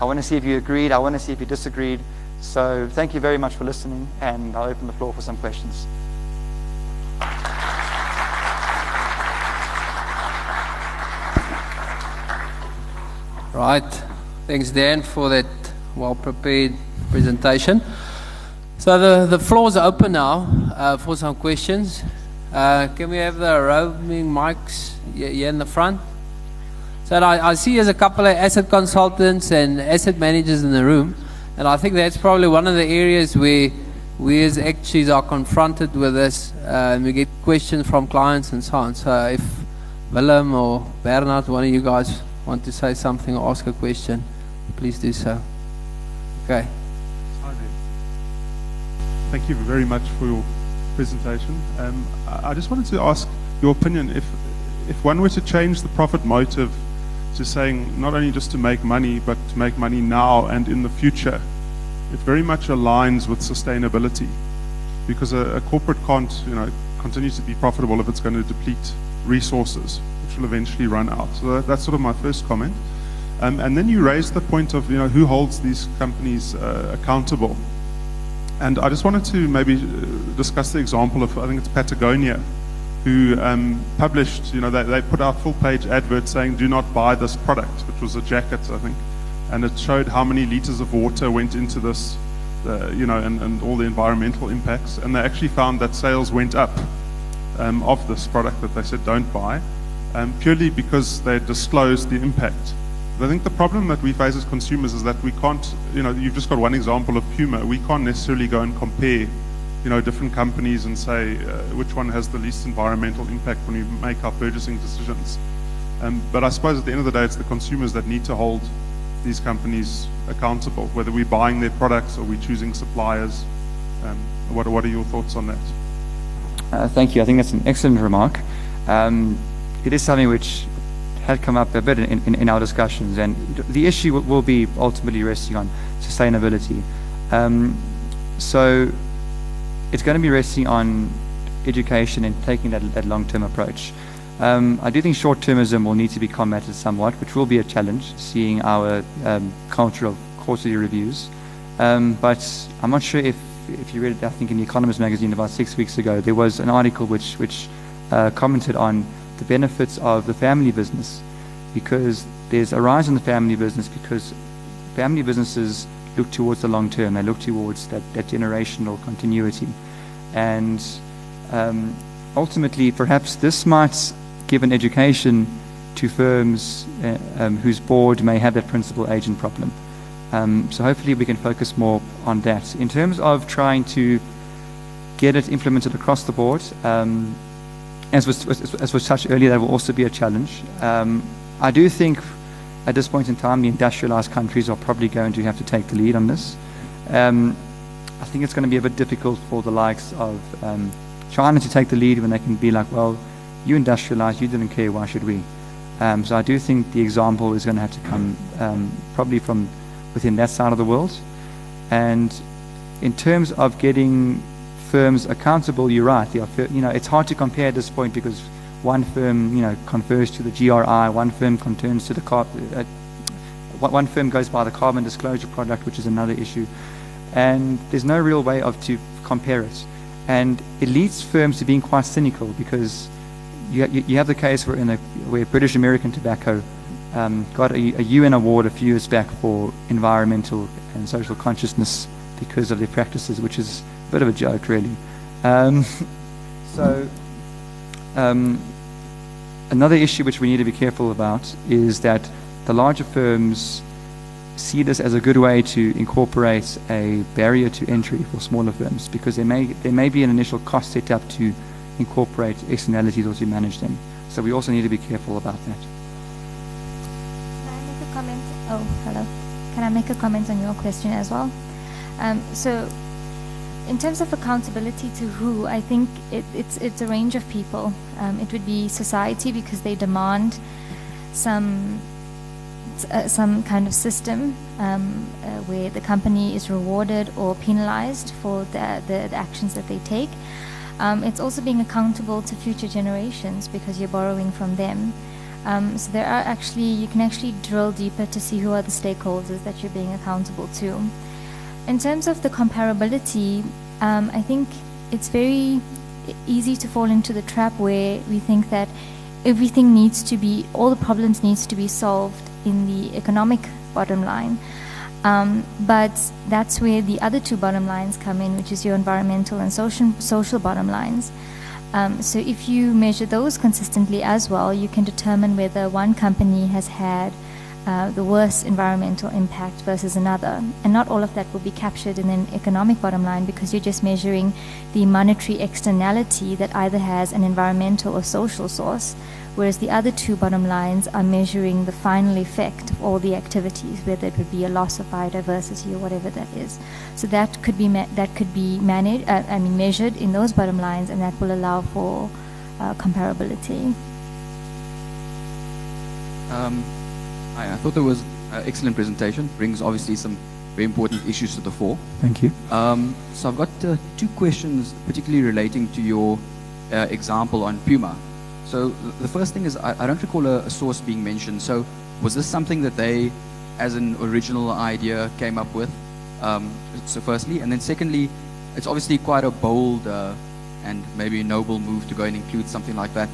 I want to see if you agreed, I want to see if you disagreed. So, thank you very much for listening, and I'll open the floor for some questions. Right. Thanks, Dan, for that well prepared presentation. So the, the floor is open now uh, for some questions. Uh, can we have the roaming mics here in the front? So I, I see there's a couple of asset consultants and asset managers in the room, and I think that's probably one of the areas where we as actuaries are confronted with this, uh, and we get questions from clients and so on. So if Willem or Bernard, one of you guys want to say something or ask a question please do so. Okay. Thank you very much for your presentation. Um, I just wanted to ask your opinion if if one were to change the profit motive to saying not only just to make money but to make money now and in the future, it very much aligns with sustainability because a, a corporate can't you know continue to be profitable if it's going to deplete resources, which will eventually run out. So that, that's sort of my first comment. Um, and then you raised the point of you know who holds these companies uh, accountable. And I just wanted to maybe uh, discuss the example of I think it's Patagonia, who um, published you know they, they put out full page adverts saying do not buy this product, which was a jacket I think, and it showed how many liters of water went into this, uh, you know, and, and all the environmental impacts. And they actually found that sales went up um, of this product that they said don't buy, um, purely because they disclosed the impact. I think the problem that we face as consumers is that we can't, you know, you've just got one example of Puma. We can't necessarily go and compare, you know, different companies and say uh, which one has the least environmental impact when we make our purchasing decisions. Um, but I suppose at the end of the day, it's the consumers that need to hold these companies accountable, whether we're buying their products or we're choosing suppliers. Um, what, what are your thoughts on that? Uh, thank you. I think that's an excellent remark. Um, it is something which had come up a bit in, in, in our discussions, and the issue will, be ultimately resting on sustainability. Um, so it's going to be resting on education and taking that, that long-term approach. Um, I do think short-termism will need to be combated somewhat, which will be a challenge, seeing our um, culture of quarterly reviews. Um, but I'm not sure if, if you read it, I think in the Economist magazine about six weeks ago, there was an article which, which uh, commented on the benefits of the family business because there's a rise in the family business because family businesses look towards the long term. They look towards that, that generational continuity. And um, ultimately, perhaps this might give an education to firms uh, um, whose board may have that principal agent problem. Um, so hopefully we can focus more on that. In terms of trying to get it implemented across the board, um, as, was, as was touched earlier, that will also be a challenge. Um, I do think at this point in time, the industrialized countries are probably going to have to take the lead on this. Um, I think it's going to be a bit difficult for the likes of um, China to take the lead when they can be like, well, you industrialized, you didn't care, why should we? Um, so I do think the example is going to have to come um, probably from within that side of the world. And in terms of getting firms accountable, you're right. You know, it's hard to compare at this point because one firm, you know, confers to the GRI, one firm concerns to the car, uh, one firm goes by the carbon disclosure project, which is another issue, and there's no real way of to compare it, and it leads firms to being quite cynical because you, you, you have the case where in a, where British American Tobacco um, got a, a UN award a few years back for environmental and social consciousness because of their practices, which is a bit of a joke, really. Um, so. Um, another issue which we need to be careful about is that the larger firms see this as a good way to incorporate a barrier to entry for smaller firms because there may, there may be an initial cost set up to incorporate externalities or to manage them. So we also need to be careful about that. Can I make a comment? Oh, hello. Can I make a comment on your question as well? Um, so in terms of accountability to who, I think it, it's it's a range of people. Um, it would be society because they demand some uh, some kind of system um, uh, where the company is rewarded or penalized for the, the, the actions that they take. Um, it's also being accountable to future generations because you're borrowing from them. Um, so there are actually you can actually drill deeper to see who are the stakeholders that you're being accountable to. In terms of the comparability, um, I think it's very easy to fall into the trap where we think that everything needs to be, all the problems needs to be solved in the economic bottom line. Um, but that's where the other two bottom lines come in, which is your environmental and social, social bottom lines. Um, so if you measure those consistently as well, you can determine whether one company has had uh, the worst environmental impact versus another. And not all of that will be captured in an economic bottom line because you're just measuring the monetary externality that either has an environmental or social source, whereas the other two bottom lines are measuring the final effect of all the activities, whether it would be a loss of biodiversity or whatever that is. So that could be that could be managed, uh, I mean measured in those bottom lines, and that will allow for uh, comparability. Um, I, I thought there was an excellent presentation. Brings obviously some very important issues to the fore. Thank you. Um, so I've got uh, two questions, particularly relating to your uh, example on Puma. So the first thing is, I, I don't recall a, a, source being mentioned. So was this something that they, as an original idea, came up with? Um, so firstly, and then secondly, it's obviously quite a bold uh, and maybe a noble move to go and include something like that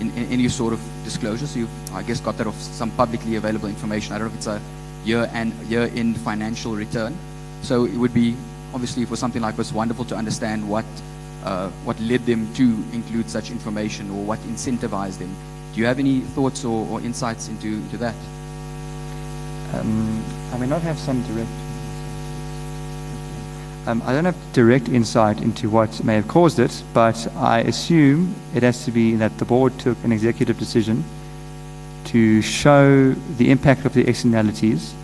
in, in, any sort of disclosure. So you've, I guess, got that of some publicly available information. I don't know if it's a year and year in financial return. So it would be obviously for something like this wonderful to understand what uh, what led them to include such information or what incentivized them. Do you have any thoughts or, or insights into, into that? Um, I may not have some direct um, I don't have direct insight into what may have caused it, but I assume it has to be that the board took an executive decision to show the impact of the externalities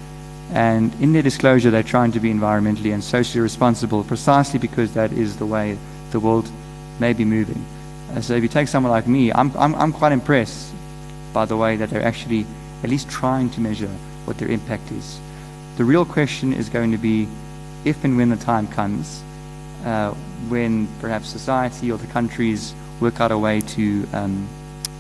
And in their disclosure, they're trying to be environmentally and socially responsible precisely because that is the way the world may be moving. Uh, so if you take someone like me, I'm, I'm, I'm quite impressed by the way that they're actually at least trying to measure what their impact is. The real question is going to be if and when the time comes, uh, when perhaps society or the countries work out a way to um,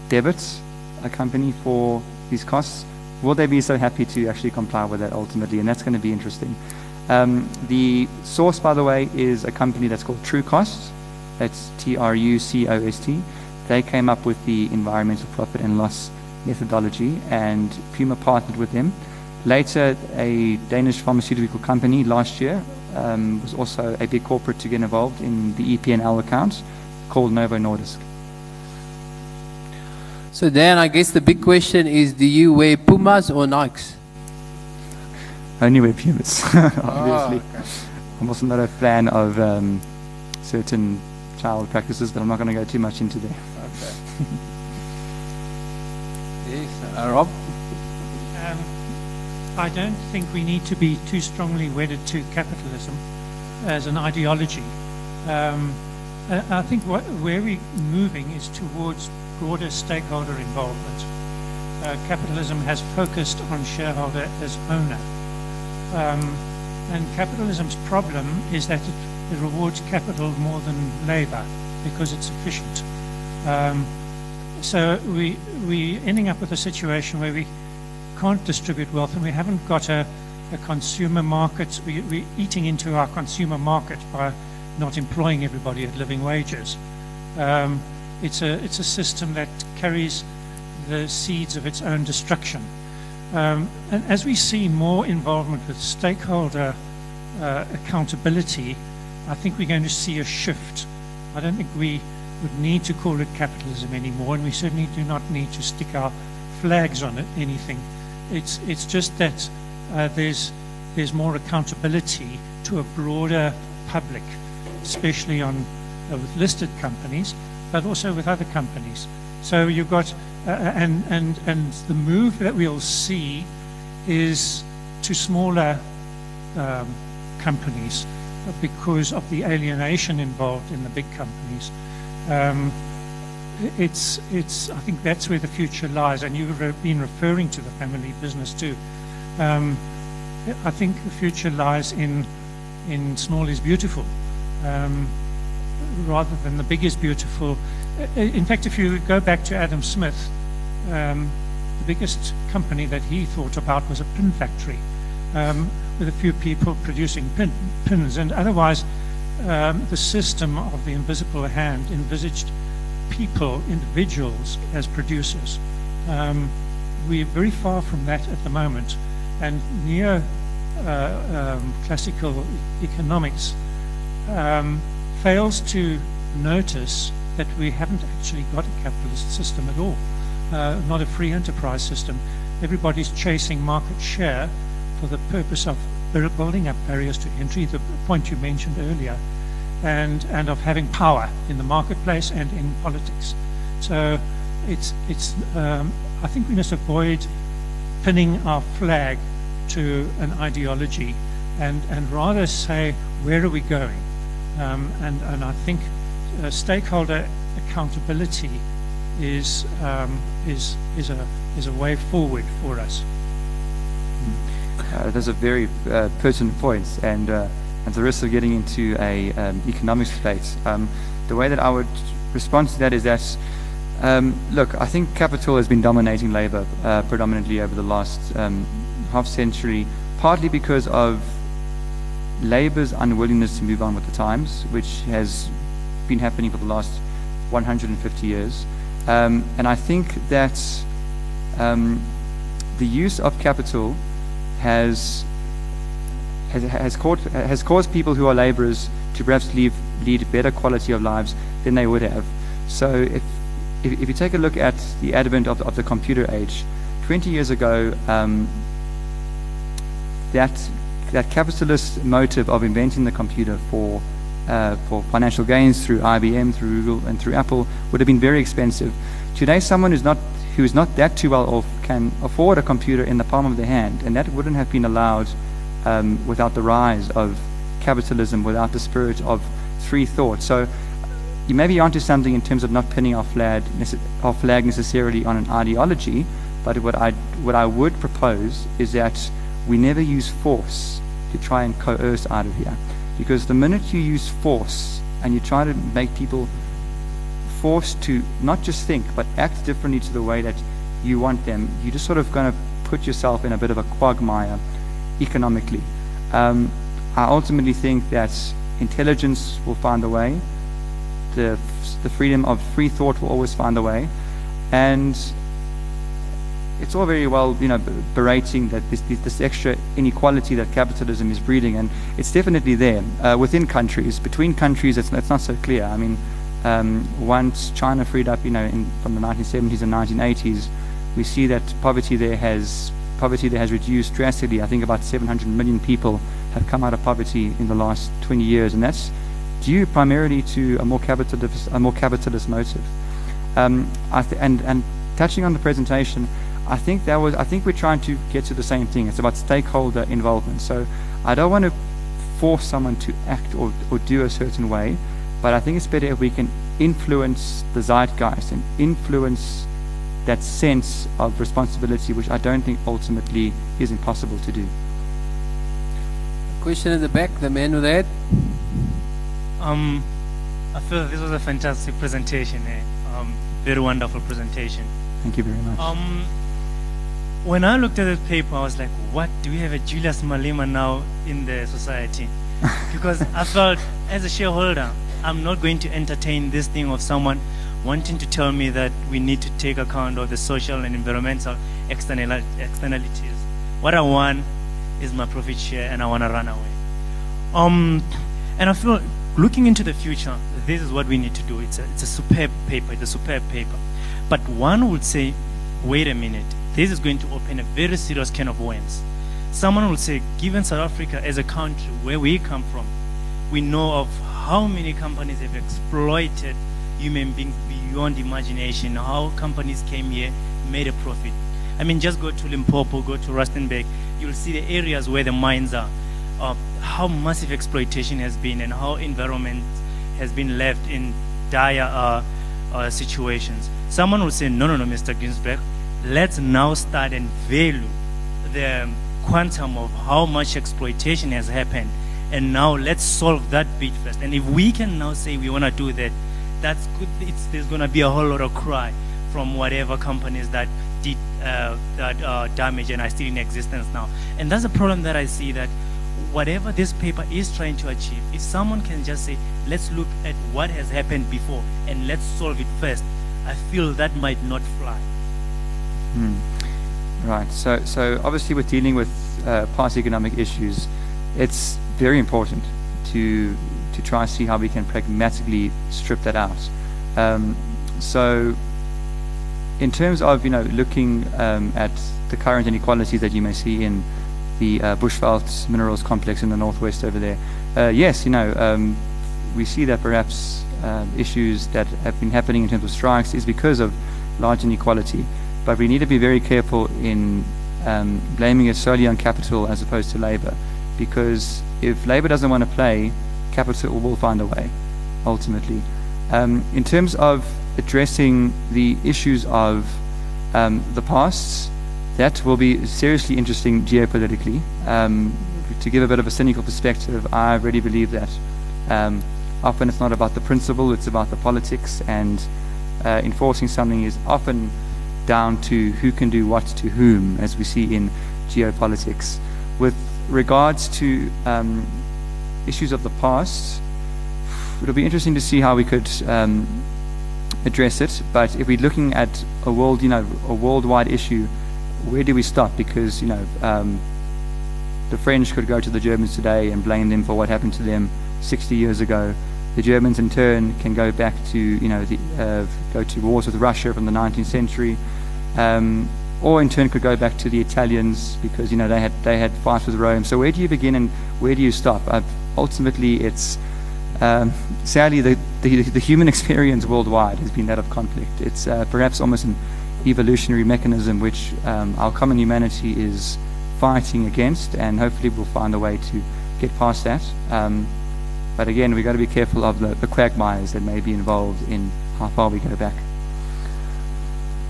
debit a company for these costs, will they be so happy to actually comply with that ultimately? And that's going to be interesting. Um, the source, by the way, is a company that's called Trucost. That's T R U C O S T. They came up with the environmental profit and loss methodology, and Puma partnered with them. Later, a Danish pharmaceutical company last year um, was also a big corporate to get involved in the EP&L accounts called Novo Nordisk. So Dan, I guess the big question is, do you wear Pumas or Nikes? Only wear Pumas, obviously. I'm also not a fan of um, certain child practices, but I'm not going to go too much into there. Okay. yes, uh, Rob? Um, I don't think we need to be too strongly wedded to capitalism as an ideology. Um, I think what, where we're moving is towards broader stakeholder involvement. Uh, capitalism has focused on shareholder as owner. Um, and capitalism's problem is that it, it rewards capital more than labor because it's efficient. Um, so we, we're ending up with a situation where we can't distribute wealth and we haven't got a, a consumer market. We, we're eating into our consumer market by not employing everybody at living wages. Um, it's, a, it's a system that carries the seeds of its own destruction. Um, and as we see more involvement with stakeholder uh, accountability, I think we're going to see a shift. I don't think we would need to call it capitalism anymore, and we certainly do not need to stick our flags on it, anything. It's, it's just that uh, there's, there's more accountability to a broader public, especially on uh, with listed companies, but also with other companies. So you've got, uh, and, and, and the move that we'll see is to smaller um, companies because of the alienation involved in the big companies. Um, it's, it's, I think that's where the future lies, and you've been referring to the family business too. Um, I think the future lies in, in small is beautiful, um, rather than the big is beautiful. In fact, if you go back to Adam Smith, um, the biggest company that he thought about was a pin factory, um, with a few people producing pin, pins, and otherwise um, the system of the invisible hand envisaged people, individuals, as producers. Um, we're very far from that at the moment, and neo uh, um, classical economics um, fails to notice that we haven't actually got a capitalist system at all, uh, not a free enterprise system. Everybody's chasing market share for the purpose of building up barriers to entry, the point you mentioned earlier, and, and of having power in the marketplace and in politics. So it's, it's um, I think we must avoid pinning our flag to an ideology and, and rather say, where are we going? Um, and, and I think uh, stakeholder accountability is, um, is, is, a, is a way forward for us. Uh, those are very uh, pertinent points, and uh, at the risk of getting into a um, economics debate, um, the way that I would respond to that is that, um, look, I think capital has been dominating labor uh, predominantly over the last um, half century, partly because of labour's unwillingness to move on with the times, which has been happening for the last 150 years, um, and I think that um, the use of capital has has, has, caused, has caused people who are laborers to perhaps leave, lead better quality of lives than they would have. So if, if, if you take a look at the advent of the, of the computer age, 20 years ago, um, that, that capitalist motive of inventing the computer for, uh, for financial gains through IBM, through Google, and through Apple would have been very expensive. Today, someone who's not, who's not that too well off can afford a computer in the palm of their hand, and that wouldn't have been allowed um, without the rise of capitalism, without the spirit of free thought. So you may be onto something in terms of not pinning our flag, our flag necessarily on an ideology, but what I, what I would propose is that we never use force to try and coerce out of here. Because the minute you use force and you try to make people forced to not just think, but act differently to the way that you want them, you're just sort of going to put yourself in a bit of a quagmire economically. Um, I ultimately think that intelligence will find a way, the, the freedom of free thought will always find a way, and it's all very well, you know, berating that this, this extra inequality that capitalism is breeding, and it's definitely there uh, within countries. Between countries, it's, it's not so clear. I mean, um, once China freed up, you know, in, from the 1970s and 1980s, we see that poverty there has poverty that has reduced drastically. I think about 700 million people have come out of poverty in the last 20 years, and that's due primarily to a more capitalist, a more capitalist motive. Um, and, and touching on the presentation, I think that was I think we're trying to get to the same thing. It's about stakeholder involvement. So I don't want to force someone to act or, or do a certain way, but I think it's better if we can influence the zeitgeist and influence that sense of responsibility, which I don't think ultimately is impossible to do. Question in the back, the man with that. Um, I feel this was a fantastic presentation. Eh? Um, very wonderful presentation. Thank you very much. Um, when I looked at the paper, I was like, what? Do we have a Julius Malema now in the society? because I felt, as a shareholder, I'm not going to entertain this thing of someone wanting to tell me that we need to take account of the social and environmental externalities. What I want is my profit share, and I want to run away. Um, and I feel, looking into the future, this is what we need to do. It's a, it's a superb paper. It's a superb paper. But one would say, wait a minute this is going to open a very serious can of worms. Someone will say, given South Africa as a country where we come from, we know of how many companies have exploited human beings beyond imagination, how companies came here, made a profit. I mean, just go to Limpopo, go to Rustenburg, you'll see the areas where the mines are, uh, how massive exploitation has been and how environment has been left in dire uh, uh, situations. Someone will say, no, no, no, Mr. Ginsberg, let's now start and value the quantum of how much exploitation has happened. And now let's solve that bit first. And if we can now say we want to do that, that's good. It's, there's going to be a whole lot of cry from whatever companies that did uh, that uh, damage and are still in existence now. And that's a problem that I see that whatever this paper is trying to achieve, if someone can just say, let's look at what has happened before and let's solve it first, I feel that might not fly. Hmm. Right. So, so obviously, with dealing with uh, past economic issues, it's very important to to try and see how we can pragmatically strip that out. Um, so, in terms of you know looking um, at the current inequalities that you may see in the uh, Bushveld minerals complex in the northwest over there, uh, yes, you know um, we see that perhaps uh, issues that have been happening in terms of strikes is because of large inequality. But we need to be very careful in um, blaming it solely on capital as opposed to labor. Because if labor doesn't want to play, capital will find a way, ultimately. Um, in terms of addressing the issues of um, the past, that will be seriously interesting geopolitically. Um, to give a bit of a cynical perspective, I really believe that um, often it's not about the principle, it's about the politics, and uh, enforcing something is often down to who can do what to whom, as we see in geopolitics. With regards to um, issues of the past, it'll be interesting to see how we could um, address it. But if we're looking at a world, you know, a worldwide issue, where do we stop? Because you know, um, the French could go to the Germans today and blame them for what happened to them 60 years ago. The Germans, in turn, can go back to you know the, uh, go to wars with Russia from the 19th century, um, or in turn could go back to the Italians because you know they had they had fights with Rome. So where do you begin and where do you stop? Uh, ultimately, it's um, sadly the, the, the human experience worldwide has been that of conflict. It's uh, perhaps almost an evolutionary mechanism which um, our common humanity is fighting against, and hopefully we'll find a way to get past that. Um, but again, we've got to be careful of the, the quagmires that may be involved in how far we go back.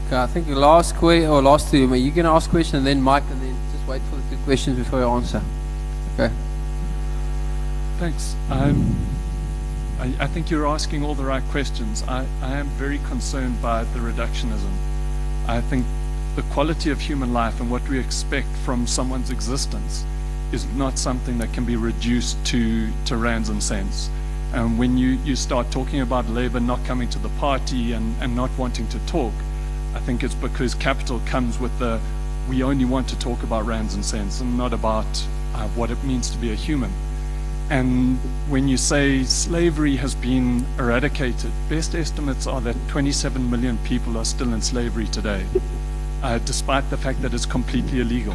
Okay, I think the last que- or last two, you can ask question and then Mike, and then just wait for the two questions before you answer. Okay. Thanks. Um, I, I think you're asking all the right questions. I, I am very concerned by the reductionism. I think the quality of human life and what we expect from someone's existence is not something that can be reduced to, to rands and cents. And when you, you start talking about labor not coming to the party and, and not wanting to talk, I think it's because capital comes with the we only want to talk about rands and cents and not about uh, what it means to be a human. And when you say slavery has been eradicated, best estimates are that 27 million people are still in slavery today, uh, despite the fact that it's completely illegal,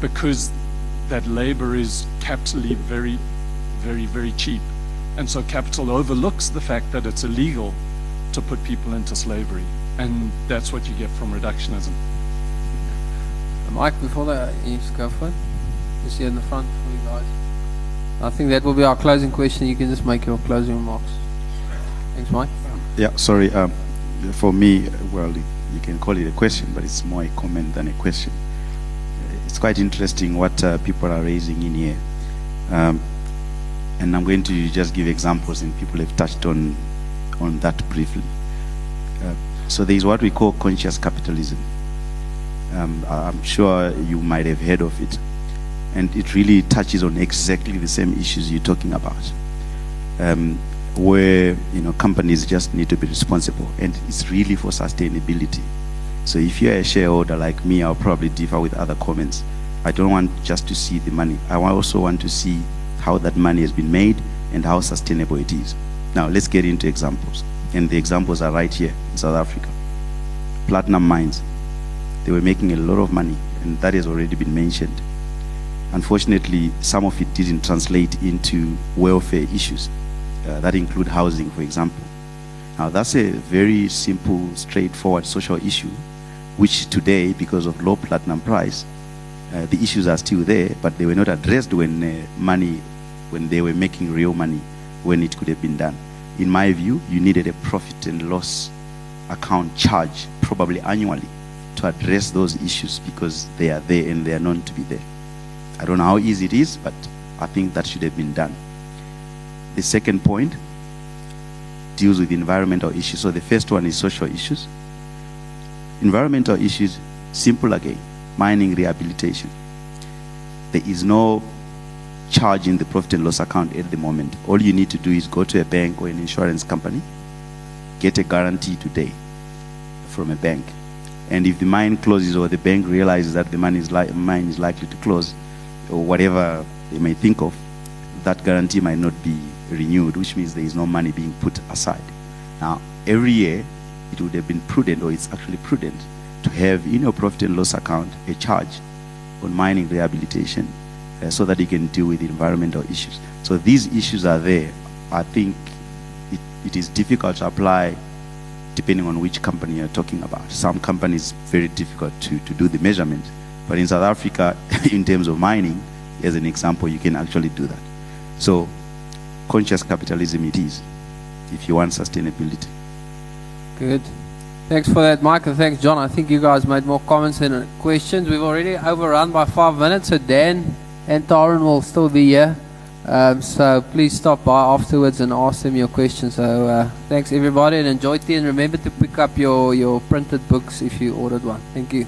because that labor is capitally very, very, very cheap. And so capital overlooks the fact that it's illegal to put people into slavery. And that's what you get from reductionism. Mike, before that, you just go for it. Just here in the front for you guys. I think that will be our closing question. You can just make your closing remarks. Thanks, Mike. Yeah, sorry. Um, for me, well, you can call it a question, but it's more a comment than a question. It's quite interesting what uh, people are raising in here. Um, and I'm going to just give examples, and people have touched on, on that briefly. Uh, so there is what we call conscious capitalism. Um, I'm sure you might have heard of it. And it really touches on exactly the same issues you're talking about. Um, where you know companies just need to be responsible and it's really for sustainability. So if you're a shareholder like me, I'll probably differ with other comments. I don't want just to see the money. I also want to see how that money has been made and how sustainable it is. Now let's get into examples. And the examples are right here in South Africa. Platinum mines. They were making a lot of money and that has already been mentioned. Unfortunately, some of it didn't translate into welfare issues. Uh, that include housing, for example. Now, that's a very simple, straightforward social issue, which today, because of low platinum price, uh, the issues are still there, but they were not addressed when uh, money, when they were making real money, when it could have been done. In my view, you needed a profit and loss account charge, probably annually, to address those issues because they are there and they are known to be there. I don't know how easy it is, but I think that should have been done. The second point deals with environmental issues. So the first one is social issues. Environmental issues, simple again, mining rehabilitation. There is no charge in the profit and loss account at the moment. All you need to do is go to a bank or an insurance company, get a guarantee today from a bank. And if the mine closes or the bank realizes that the mine is, li- mine is likely to close, or whatever they may think of, that guarantee might not be renewed, which means there is no money being put aside. Now, every year, it would have been prudent, or it's actually prudent, to have in your profit and loss account a charge on mining rehabilitation uh, so that you can deal with environmental issues. So these issues are there. I think it, it is difficult to apply depending on which company you're talking about. Some companies, very difficult to, to do the measurement. But in South Africa, in terms of mining, as an example, you can actually do that. So conscious capitalism it is, if you want sustainability. Good. Thanks for that, Michael. thanks, John. I think you guys made more comments than questions. We've already overrun by five minutes, so Dan and Taran will still be here. Um, so please stop by afterwards and ask them your questions. So uh, thanks, everybody, and enjoy tea. And remember to pick up your, your printed books if you ordered one. Thank you.